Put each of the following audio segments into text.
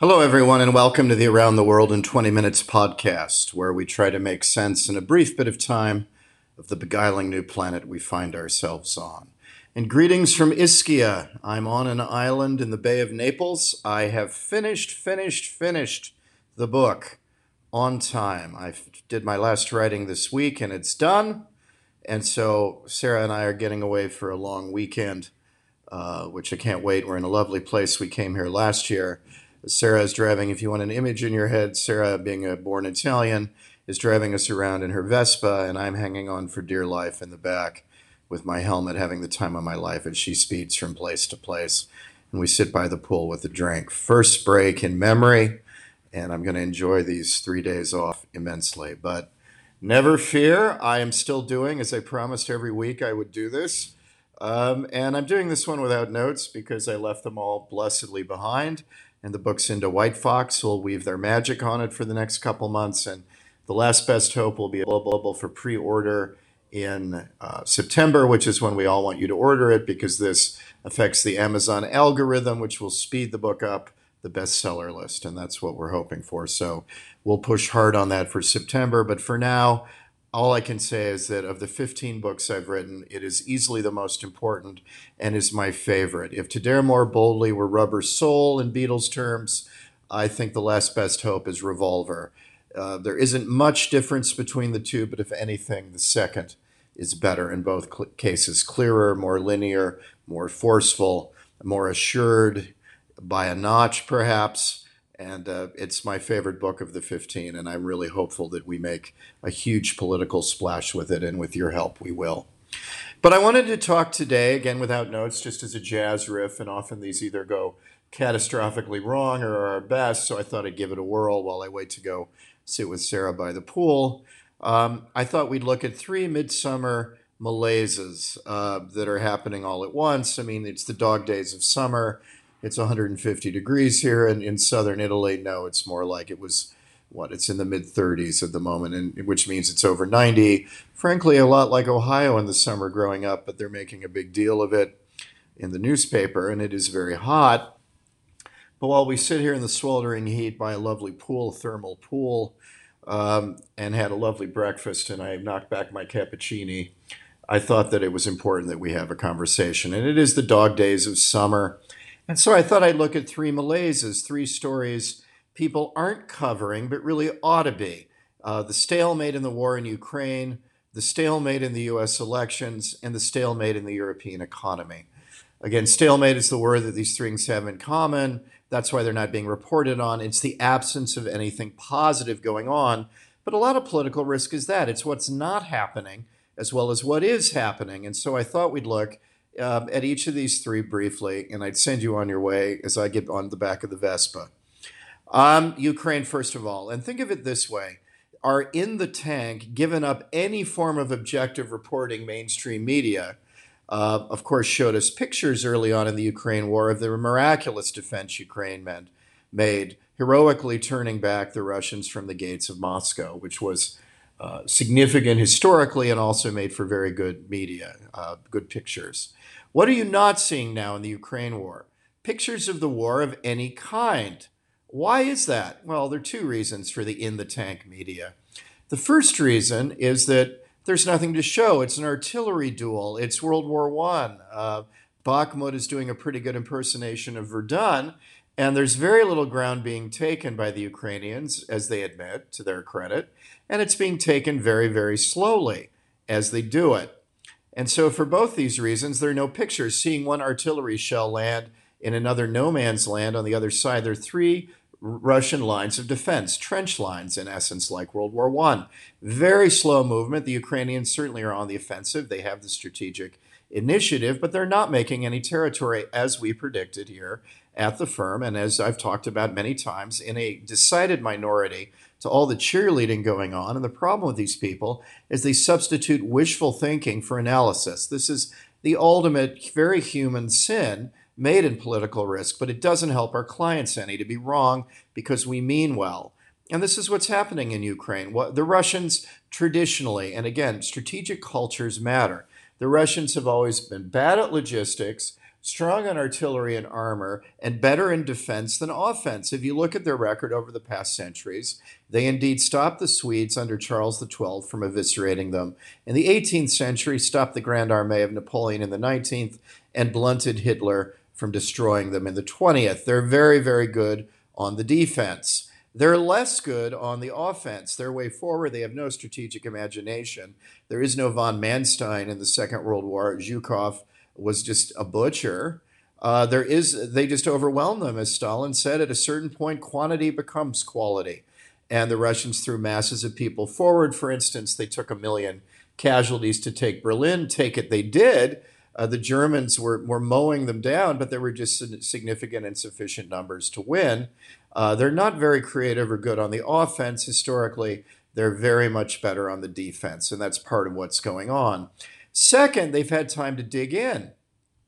Hello, everyone, and welcome to the Around the World in 20 Minutes podcast, where we try to make sense in a brief bit of time of the beguiling new planet we find ourselves on. And greetings from Ischia. I'm on an island in the Bay of Naples. I have finished, finished, finished the book on time. I did my last writing this week and it's done. And so Sarah and I are getting away for a long weekend, uh, which I can't wait. We're in a lovely place. We came here last year Sarah is driving, if you want an image in your head, Sarah, being a born Italian, is driving us around in her Vespa, and I'm hanging on for dear life in the back with my helmet, having the time of my life as she speeds from place to place. And we sit by the pool with a drink. First break in memory, and I'm going to enjoy these three days off immensely. But never fear, I am still doing, as I promised every week I would do this. Um, and I'm doing this one without notes because I left them all blessedly behind and the book's into White Fox will weave their magic on it for the next couple months. And The Last Best Hope will be available for pre order in uh, September, which is when we all want you to order it because this affects the Amazon algorithm, which will speed the book up the bestseller list. And that's what we're hoping for. So we'll push hard on that for September. But for now, all I can say is that of the 15 books I've written, it is easily the most important and is my favorite. If To Dare More Boldly were Rubber Soul in Beatles terms, I think The Last Best Hope is Revolver. Uh, there isn't much difference between the two, but if anything, the second is better in both cl- cases clearer, more linear, more forceful, more assured by a notch, perhaps and uh, it's my favorite book of the 15 and i'm really hopeful that we make a huge political splash with it and with your help we will. But i wanted to talk today again without notes just as a jazz riff and often these either go catastrophically wrong or are best so i thought i'd give it a whirl while i wait to go sit with sarah by the pool. Um, i thought we'd look at three midsummer malaises uh, that are happening all at once. I mean it's the dog days of summer it's 150 degrees here in, in southern Italy. No, it's more like it was what it's in the mid 30s at the moment, and which means it's over 90. Frankly, a lot like Ohio in the summer growing up, but they're making a big deal of it in the newspaper, and it is very hot. But while we sit here in the sweltering heat by a lovely pool, thermal pool, um, and had a lovely breakfast, and I knocked back my cappuccini, I thought that it was important that we have a conversation. And it is the dog days of summer. And so I thought I'd look at three malaises, three stories people aren't covering, but really ought to be. Uh, the stalemate in the war in Ukraine, the stalemate in the US elections, and the stalemate in the European economy. Again, stalemate is the word that these things have in common. That's why they're not being reported on. It's the absence of anything positive going on. But a lot of political risk is that it's what's not happening as well as what is happening. And so I thought we'd look um, at each of these three briefly, and I'd send you on your way as I get on the back of the Vespa. Um, Ukraine, first of all, and think of it this way are in the tank given up any form of objective reporting mainstream media uh, of course showed us pictures early on in the ukraine war of the miraculous defense ukraine meant, made heroically turning back the russians from the gates of moscow which was uh, significant historically and also made for very good media, uh, good pictures. What are you not seeing now in the Ukraine war? Pictures of the war of any kind. Why is that? Well, there are two reasons for the in the tank media. The first reason is that there's nothing to show. It's an artillery duel. It's World War One. Uh, Bakhmut is doing a pretty good impersonation of Verdun, and there's very little ground being taken by the Ukrainians, as they admit, to their credit, and it's being taken very, very slowly as they do it. And so, for both these reasons, there are no pictures. Seeing one artillery shell land in another no man's land on the other side, there are three Russian lines of defense, trench lines in essence, like World War I. Very slow movement. The Ukrainians certainly are on the offensive. They have the strategic initiative, but they're not making any territory as we predicted here at the firm, and as I've talked about many times, in a decided minority to all the cheerleading going on. And the problem with these people is they substitute wishful thinking for analysis. This is the ultimate, very human sin made in political risk, but it doesn't help our clients any to be wrong because we mean well. And this is what's happening in Ukraine. What, the Russians traditionally, and again, strategic cultures matter. The Russians have always been bad at logistics, strong on artillery and armor, and better in defense than offense. If you look at their record over the past centuries, they indeed stopped the Swedes under Charles XII from eviscerating them. In the 18th century, stopped the Grand Armée of Napoleon in the 19th, and blunted Hitler from destroying them in the 20th. They're very, very good on the defense. They're less good on the offense. Their way forward, they have no strategic imagination. There is no von Manstein in the Second World War. Zhukov was just a butcher. Uh, there is they just overwhelm them, as Stalin said. At a certain point, quantity becomes quality, and the Russians threw masses of people forward. For instance, they took a million casualties to take Berlin. Take it, they did. Uh, the Germans were, were mowing them down, but there were just significant and sufficient numbers to win. Uh, they're not very creative or good on the offense historically. They're very much better on the defense, and that's part of what's going on. Second, they've had time to dig in.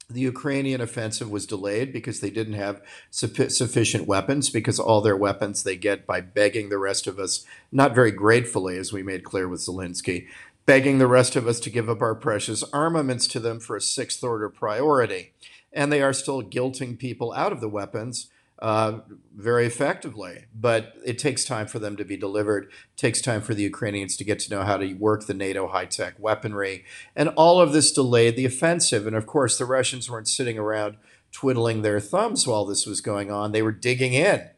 The Ukrainian offensive was delayed because they didn't have sufficient weapons, because all their weapons they get by begging the rest of us, not very gratefully, as we made clear with Zelensky, begging the rest of us to give up our precious armaments to them for a sixth order priority. And they are still guilting people out of the weapons uh, very effectively. But it takes time for them to be delivered. It takes time for the Ukrainians to get to know how to work the NATO high tech weaponry. And all of this delayed the offensive. And of course, the Russians weren't sitting around twiddling their thumbs while this was going on, they were digging in.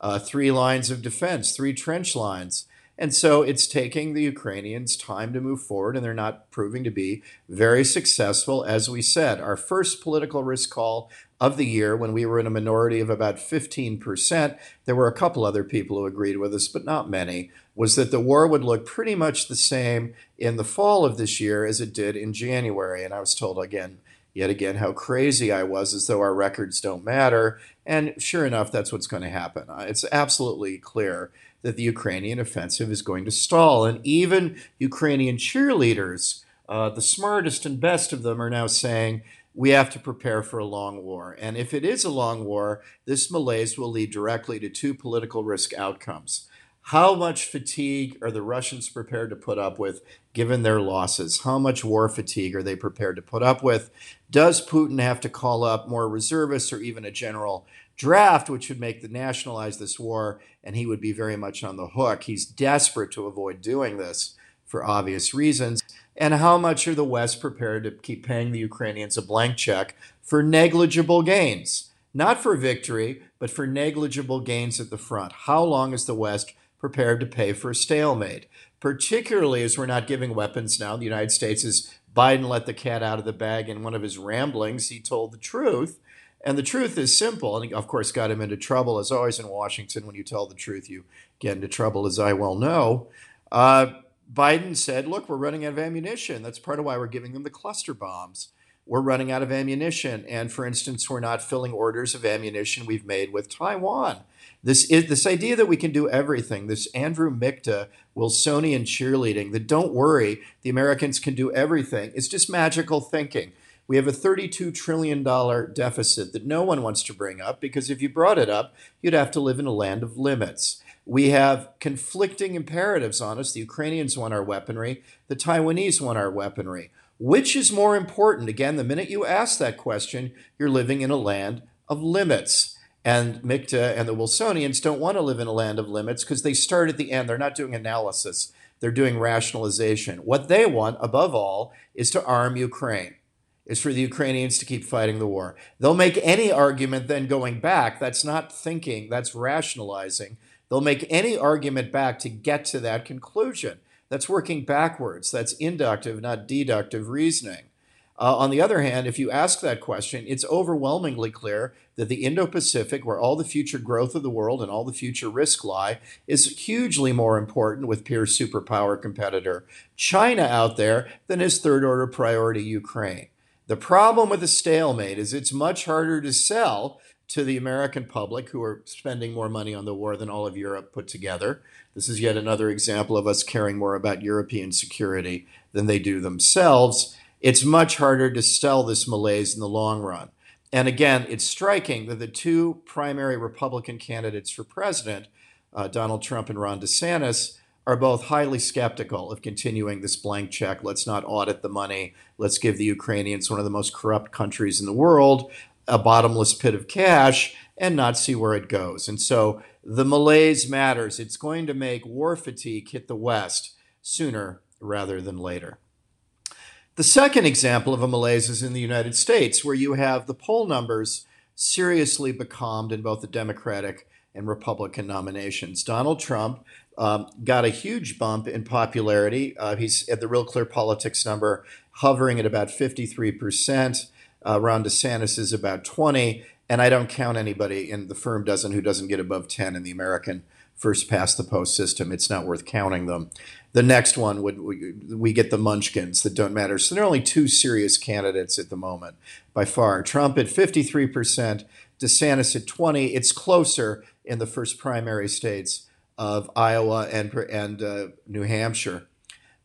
Uh, three lines of defense, three trench lines. And so it's taking the Ukrainians time to move forward, and they're not proving to be very successful. As we said, our first political risk call of the year, when we were in a minority of about 15%, there were a couple other people who agreed with us, but not many, was that the war would look pretty much the same in the fall of this year as it did in January. And I was told again, yet again, how crazy I was, as though our records don't matter. And sure enough, that's what's going to happen. It's absolutely clear that the Ukrainian offensive is going to stall. And even Ukrainian cheerleaders, uh, the smartest and best of them, are now saying we have to prepare for a long war. And if it is a long war, this malaise will lead directly to two political risk outcomes. How much fatigue are the Russians prepared to put up with given their losses? How much war fatigue are they prepared to put up with? Does Putin have to call up more reservists or even a general draft, which would make the nationalize this war, and he would be very much on the hook. He's desperate to avoid doing this for obvious reasons. And how much are the West prepared to keep paying the Ukrainians a blank check for negligible gains? Not for victory, but for negligible gains at the front. How long is the West prepared to pay for a stalemate? Particularly as we're not giving weapons now. The United States is Biden let the cat out of the bag in one of his ramblings. He told the truth and the truth is simple, and of course got him into trouble, as always in Washington. When you tell the truth, you get into trouble, as I well know. Uh, Biden said, Look, we're running out of ammunition. That's part of why we're giving them the cluster bombs. We're running out of ammunition. And for instance, we're not filling orders of ammunition we've made with Taiwan. This is this idea that we can do everything, this Andrew Michta Wilsonian cheerleading, that don't worry, the Americans can do everything, is just magical thinking. We have a $32 trillion deficit that no one wants to bring up because if you brought it up, you'd have to live in a land of limits. We have conflicting imperatives on us. The Ukrainians want our weaponry, the Taiwanese want our weaponry. Which is more important? Again, the minute you ask that question, you're living in a land of limits. And Michta and the Wilsonians don't want to live in a land of limits because they start at the end. They're not doing analysis, they're doing rationalization. What they want, above all, is to arm Ukraine is for the Ukrainians to keep fighting the war. They'll make any argument then going back. That's not thinking, that's rationalizing. They'll make any argument back to get to that conclusion. That's working backwards. That's inductive, not deductive reasoning. Uh, on the other hand, if you ask that question, it's overwhelmingly clear that the Indo Pacific, where all the future growth of the world and all the future risk lie, is hugely more important with peer superpower competitor China out there than his third order priority, Ukraine. The problem with a stalemate is it's much harder to sell to the American public who are spending more money on the war than all of Europe put together. This is yet another example of us caring more about European security than they do themselves. It's much harder to sell this malaise in the long run. And again, it's striking that the two primary Republican candidates for president, uh, Donald Trump and Ron DeSantis, are both highly skeptical of continuing this blank check. Let's not audit the money. Let's give the Ukrainians, one of the most corrupt countries in the world, a bottomless pit of cash and not see where it goes. And so the malaise matters. It's going to make war fatigue hit the West sooner rather than later. The second example of a malaise is in the United States, where you have the poll numbers seriously becalmed in both the Democratic and Republican nominations. Donald Trump um, got a huge bump in popularity. Uh, he's at the Real Clear Politics number, hovering at about 53%. Uh, Ron DeSantis is about 20, and I don't count anybody, and the firm doesn't, who doesn't get above 10 in the American first past the post system. It's not worth counting them. The next one would we, we get the munchkins that don't matter. So there are only two serious candidates at the moment by far. Trump at 53%, DeSantis at 20. It's closer in the first primary states of Iowa and and uh, New Hampshire.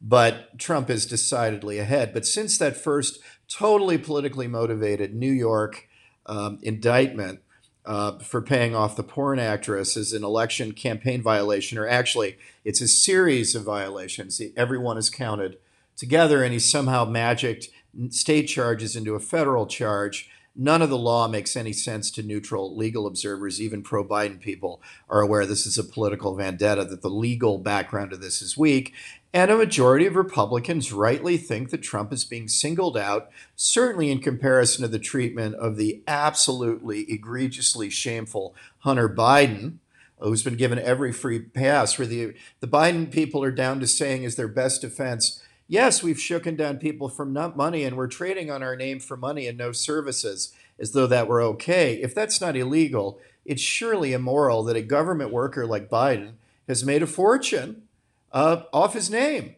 But Trump is decidedly ahead. But since that first totally politically motivated New York um, indictment uh, for paying off the porn actress as an election campaign violation, or actually, it's a series of violations. Everyone is counted together, and he somehow magicked state charges into a federal charge. None of the law makes any sense to neutral legal observers. Even pro Biden people are aware this is a political vendetta, that the legal background of this is weak. And a majority of Republicans rightly think that Trump is being singled out, certainly in comparison to the treatment of the absolutely egregiously shameful Hunter Biden, who's been given every free pass. Where the, the Biden people are down to saying is their best defense yes, we've shooken down people from not money and we're trading on our name for money and no services as though that were okay. If that's not illegal, it's surely immoral that a government worker like Biden has made a fortune uh, off his name.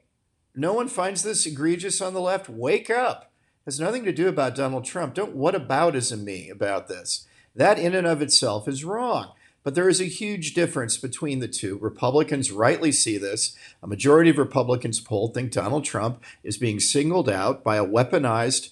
No one finds this egregious on the left. Wake up. Has nothing to do about Donald Trump. Don't what aboutism me about this. That in and of itself is wrong. But there is a huge difference between the two. Republicans rightly see this. A majority of Republicans polled think Donald Trump is being singled out by a weaponized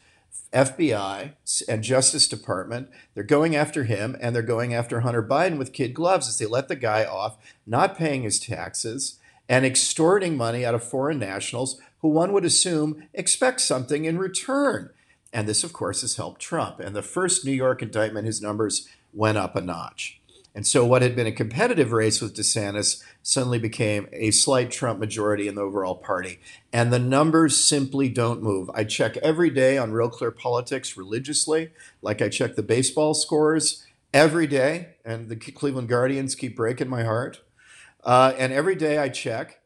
FBI and Justice Department. They're going after him and they're going after Hunter Biden with kid gloves as they let the guy off, not paying his taxes and extorting money out of foreign nationals who one would assume expect something in return. And this, of course, has helped Trump. And the first New York indictment, his numbers went up a notch. And so, what had been a competitive race with DeSantis suddenly became a slight Trump majority in the overall party. And the numbers simply don't move. I check every day on Real Clear Politics religiously, like I check the baseball scores every day. And the Cleveland Guardians keep breaking my heart. Uh, and every day I check,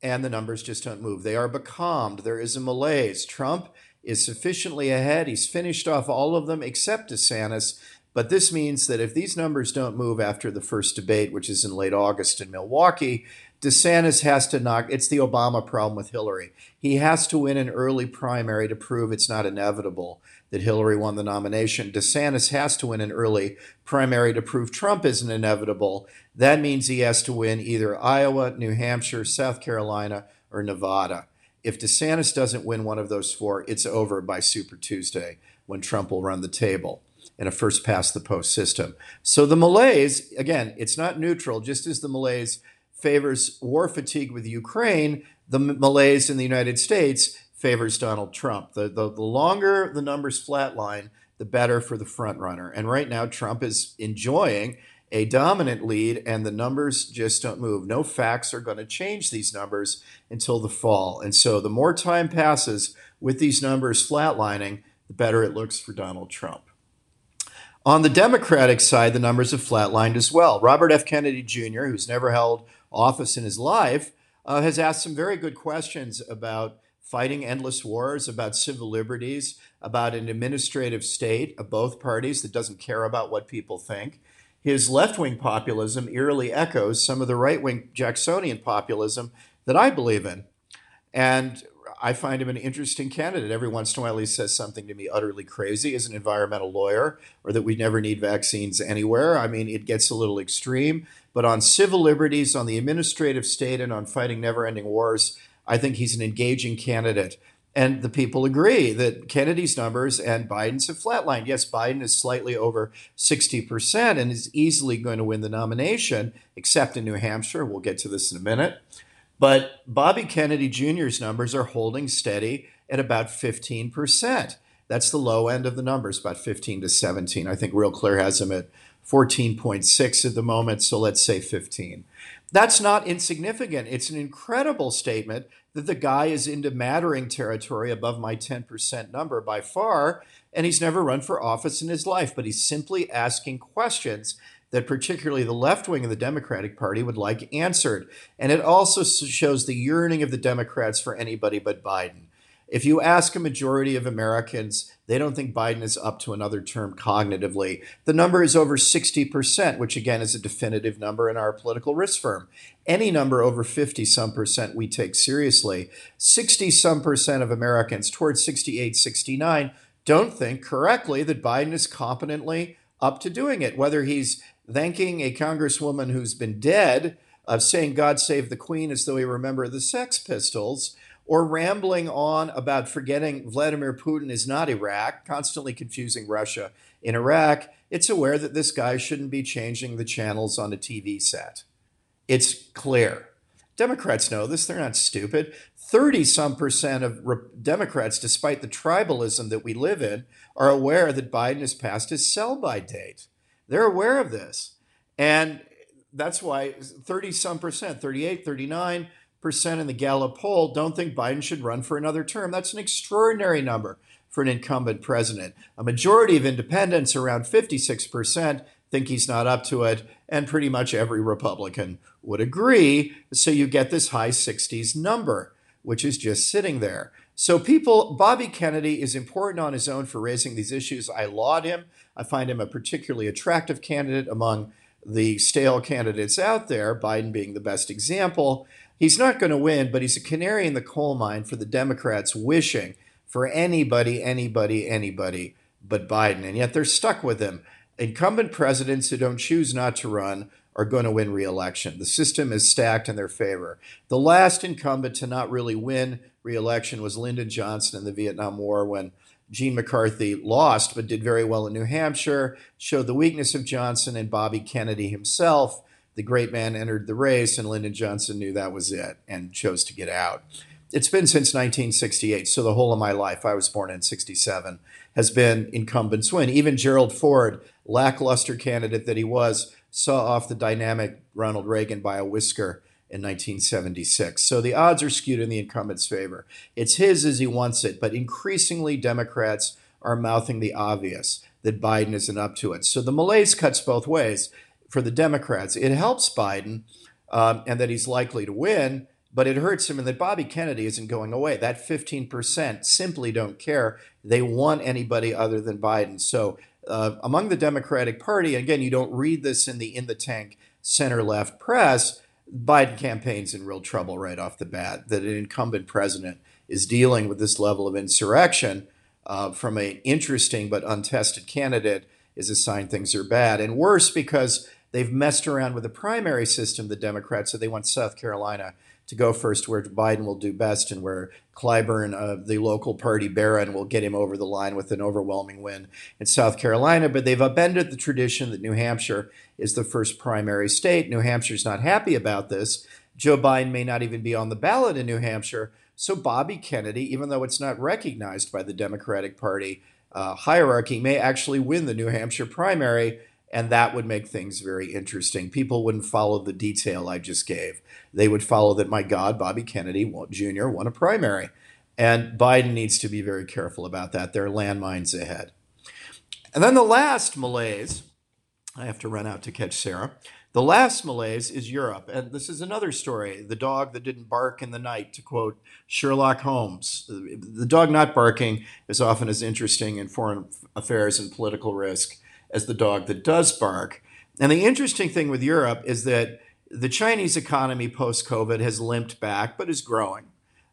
and the numbers just don't move. They are becalmed. There is a malaise. Trump is sufficiently ahead. He's finished off all of them except DeSantis. But this means that if these numbers don't move after the first debate, which is in late August in Milwaukee, DeSantis has to knock. It's the Obama problem with Hillary. He has to win an early primary to prove it's not inevitable that Hillary won the nomination. DeSantis has to win an early primary to prove Trump isn't inevitable. That means he has to win either Iowa, New Hampshire, South Carolina, or Nevada. If DeSantis doesn't win one of those four, it's over by Super Tuesday when Trump will run the table in a first past the post system. So the malaise, again, it's not neutral, just as the malaise favors war fatigue with Ukraine, the malaise in the United States favors Donald Trump. The, the, the longer the numbers flatline, the better for the front runner. And right now, Trump is enjoying a dominant lead, and the numbers just don't move. No facts are going to change these numbers until the fall. And so, the more time passes with these numbers flatlining, the better it looks for Donald Trump. On the Democratic side, the numbers have flatlined as well. Robert F. Kennedy Jr., who's never held office in his life, uh, has asked some very good questions about fighting endless wars, about civil liberties, about an administrative state of both parties that doesn't care about what people think. His left wing populism eerily echoes some of the right wing Jacksonian populism that I believe in. And I find him an interesting candidate. Every once in a while, he says something to me utterly crazy as an environmental lawyer, or that we never need vaccines anywhere. I mean, it gets a little extreme. But on civil liberties, on the administrative state, and on fighting never ending wars, I think he's an engaging candidate. And the people agree that Kennedy's numbers and Biden's have flatlined. Yes, Biden is slightly over 60% and is easily going to win the nomination, except in New Hampshire. We'll get to this in a minute. But Bobby Kennedy Jr.'s numbers are holding steady at about 15%. That's the low end of the numbers, about 15 to 17. I think Real Clear has him at 14.6 at the moment, so let's say 15. That's not insignificant. It's an incredible statement that the guy is into mattering territory above my 10% number by far, and he's never run for office in his life, but he's simply asking questions that particularly the left wing of the Democratic Party would like answered. And it also shows the yearning of the Democrats for anybody but Biden. If you ask a majority of Americans, they don't think Biden is up to another term cognitively. The number is over 60%, which again is a definitive number in our political risk firm. Any number over 50 some percent we take seriously. 60 some percent of Americans, towards 68, 69, don't think correctly that Biden is competently up to doing it, whether he's thanking a congresswoman who's been dead, of saying God save the Queen as though he remember the Sex Pistols, or rambling on about forgetting Vladimir Putin is not Iraq, constantly confusing Russia in Iraq, it's aware that this guy shouldn't be changing the channels on a TV set. It's clear. Democrats know this, they're not stupid. 30 some percent of re- Democrats, despite the tribalism that we live in, are aware that Biden has passed his sell by date. They're aware of this. And that's why 30 some percent, 38, 39, percent in the Gallup poll don't think Biden should run for another term. That's an extraordinary number for an incumbent president. A majority of independents, around 56%, think he's not up to it, and pretty much every Republican would agree. So you get this high 60s number, which is just sitting there. So people, Bobby Kennedy is important on his own for raising these issues. I laud him. I find him a particularly attractive candidate among the stale candidates out there, Biden being the best example. He's not going to win, but he's a canary in the coal mine for the Democrats wishing for anybody, anybody, anybody but Biden. And yet they're stuck with him. Incumbent presidents who don't choose not to run are going to win reelection. The system is stacked in their favor. The last incumbent to not really win reelection was Lyndon Johnson in the Vietnam War when Gene McCarthy lost but did very well in New Hampshire, showed the weakness of Johnson and Bobby Kennedy himself the great man entered the race, and Lyndon Johnson knew that was it and chose to get out. It's been since 1968, so the whole of my life, I was born in 67, has been incumbents win. Even Gerald Ford, lackluster candidate that he was, saw off the dynamic Ronald Reagan by a whisker in 1976. So the odds are skewed in the incumbent's favor. It's his as he wants it, but increasingly Democrats are mouthing the obvious that Biden isn't up to it. So the malaise cuts both ways for the Democrats. It helps Biden um, and that he's likely to win, but it hurts him and that Bobby Kennedy isn't going away. That 15% simply don't care. They want anybody other than Biden. So uh, among the Democratic Party, again, you don't read this in the in the tank center left press. Biden campaign's in real trouble right off the bat. That an incumbent president is dealing with this level of insurrection uh, from an interesting but untested candidate is a sign things are bad. And worse because They've messed around with the primary system, the Democrats, so they want South Carolina to go first, where Biden will do best, and where Clyburn, uh, the local party baron, will get him over the line with an overwhelming win in South Carolina. But they've upended the tradition that New Hampshire is the first primary state. New Hampshire's not happy about this. Joe Biden may not even be on the ballot in New Hampshire. So Bobby Kennedy, even though it's not recognized by the Democratic Party uh, hierarchy, may actually win the New Hampshire primary and that would make things very interesting. People wouldn't follow the detail I just gave. They would follow that, my God, Bobby Kennedy Jr. won a primary. And Biden needs to be very careful about that. There are landmines ahead. And then the last malaise, I have to run out to catch Sarah. The last malaise is Europe. And this is another story the dog that didn't bark in the night, to quote Sherlock Holmes. The dog not barking is often as interesting in foreign affairs and political risk as the dog that does bark. And the interesting thing with Europe is that the Chinese economy post COVID has limped back, but is growing.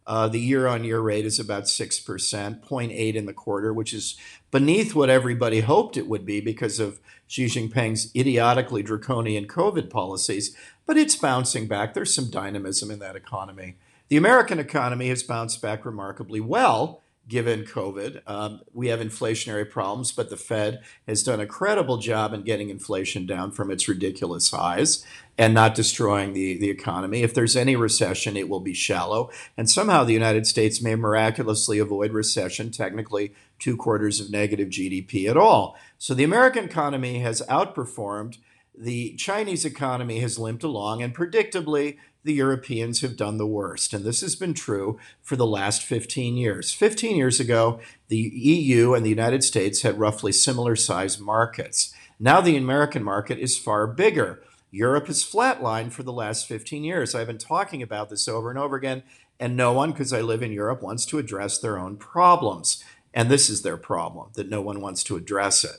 Uh, the year on year rate is about 6%, 0.8 in the quarter, which is beneath what everybody hoped it would be because of Xi Jinping's idiotically draconian COVID policies. But it's bouncing back. There's some dynamism in that economy. The American economy has bounced back remarkably well given COVID. Um, we have inflationary problems, but the Fed has done a credible job in getting inflation down from its ridiculous highs and not destroying the, the economy. If there's any recession, it will be shallow. And somehow the United States may miraculously avoid recession, technically two quarters of negative GDP at all. So the American economy has outperformed. The Chinese economy has limped along, and predictably, the Europeans have done the worst. And this has been true for the last 15 years. 15 years ago, the EU and the United States had roughly similar sized markets. Now the American market is far bigger. Europe has flatlined for the last 15 years. I've been talking about this over and over again, and no one, because I live in Europe, wants to address their own problems. And this is their problem, that no one wants to address it.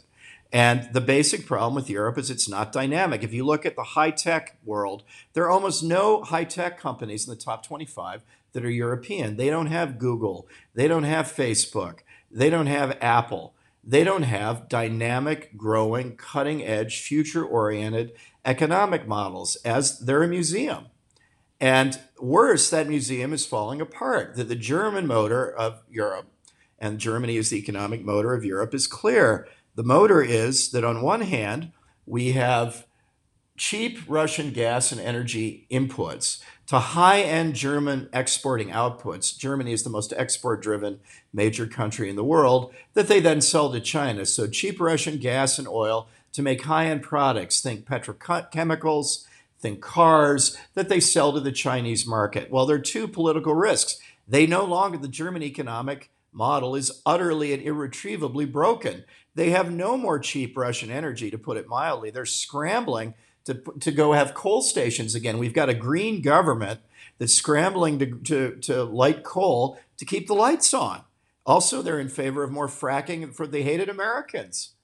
And the basic problem with Europe is it's not dynamic. If you look at the high tech world, there are almost no high tech companies in the top 25 that are European. They don't have Google, they don't have Facebook, they don't have Apple. They don't have dynamic, growing, cutting edge, future oriented economic models as they're a museum. And worse, that museum is falling apart. That the German motor of Europe, and Germany is the economic motor of Europe, is clear the motor is that on one hand, we have cheap Russian gas and energy inputs to high end German exporting outputs. Germany is the most export driven major country in the world that they then sell to China. So, cheap Russian gas and oil to make high end products, think petrochemicals, think cars, that they sell to the Chinese market. Well, there are two political risks. They no longer, the German economic model is utterly and irretrievably broken. They have no more cheap Russian energy, to put it mildly. They're scrambling to, to go have coal stations again. We've got a green government that's scrambling to, to, to light coal to keep the lights on. Also, they're in favor of more fracking for the hated Americans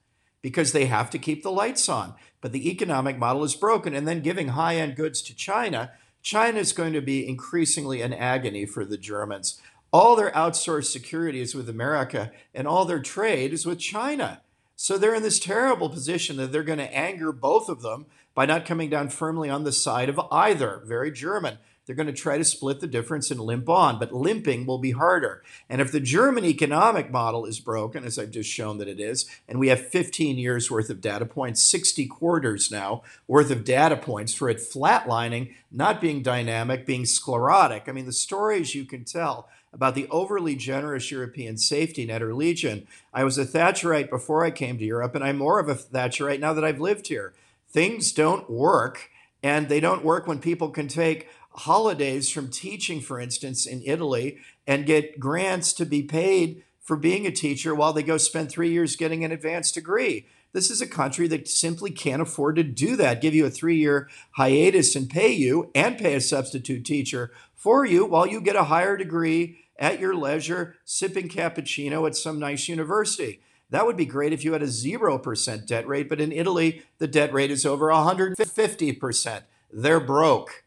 because they have to keep the lights on. But the economic model is broken. And then giving high end goods to China, China is going to be increasingly an agony for the Germans. All their outsourced security is with America, and all their trade is with China. So they're in this terrible position that they're going to anger both of them by not coming down firmly on the side of either. Very German. They're going to try to split the difference and limp on, but limping will be harder. And if the German economic model is broken, as I've just shown that it is, and we have 15 years worth of data points, 60 quarters now worth of data points for it flatlining, not being dynamic, being sclerotic. I mean, the stories you can tell about the overly generous European safety net or Legion. I was a Thatcherite before I came to Europe, and I'm more of a Thatcherite now that I've lived here. Things don't work, and they don't work when people can take holidays from teaching, for instance, in Italy and get grants to be paid for being a teacher while they go spend three years getting an advanced degree. This is a country that simply can't afford to do that, give you a three year hiatus and pay you and pay a substitute teacher for you while you get a higher degree at your leisure, sipping cappuccino at some nice university. That would be great if you had a 0% debt rate, but in Italy, the debt rate is over 150%. They're broke.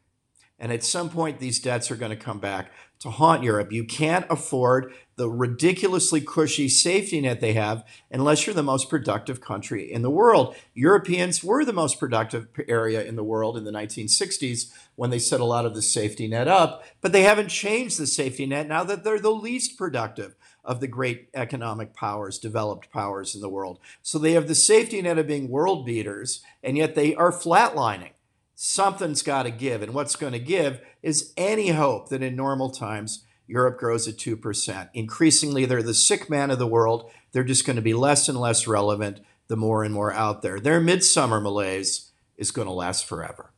And at some point, these debts are going to come back to haunt Europe. You can't afford the ridiculously cushy safety net they have unless you're the most productive country in the world. Europeans were the most productive area in the world in the 1960s when they set a lot of the safety net up, but they haven't changed the safety net now that they're the least productive of the great economic powers, developed powers in the world. So they have the safety net of being world beaters, and yet they are flatlining something's got to give. And what's going to give is any hope that in normal times Europe grows at 2%. Increasingly, they're the sick man of the world. They're just going to be less and less relevant the more and more out there. Their midsummer malaise is going to last forever.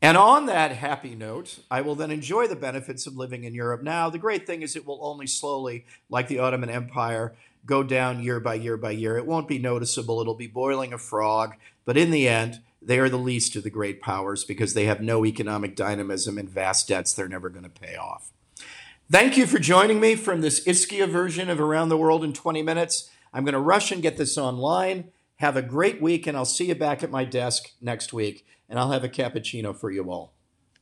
And on that happy note, I will then enjoy the benefits of living in Europe now. The great thing is, it will only slowly, like the Ottoman Empire, go down year by year by year. It won't be noticeable, it'll be boiling a frog. But in the end, they are the least of the great powers because they have no economic dynamism and vast debts they're never going to pay off. Thank you for joining me from this Ischia version of Around the World in 20 Minutes. I'm going to rush and get this online. Have a great week, and I'll see you back at my desk next week, and I'll have a cappuccino for you all.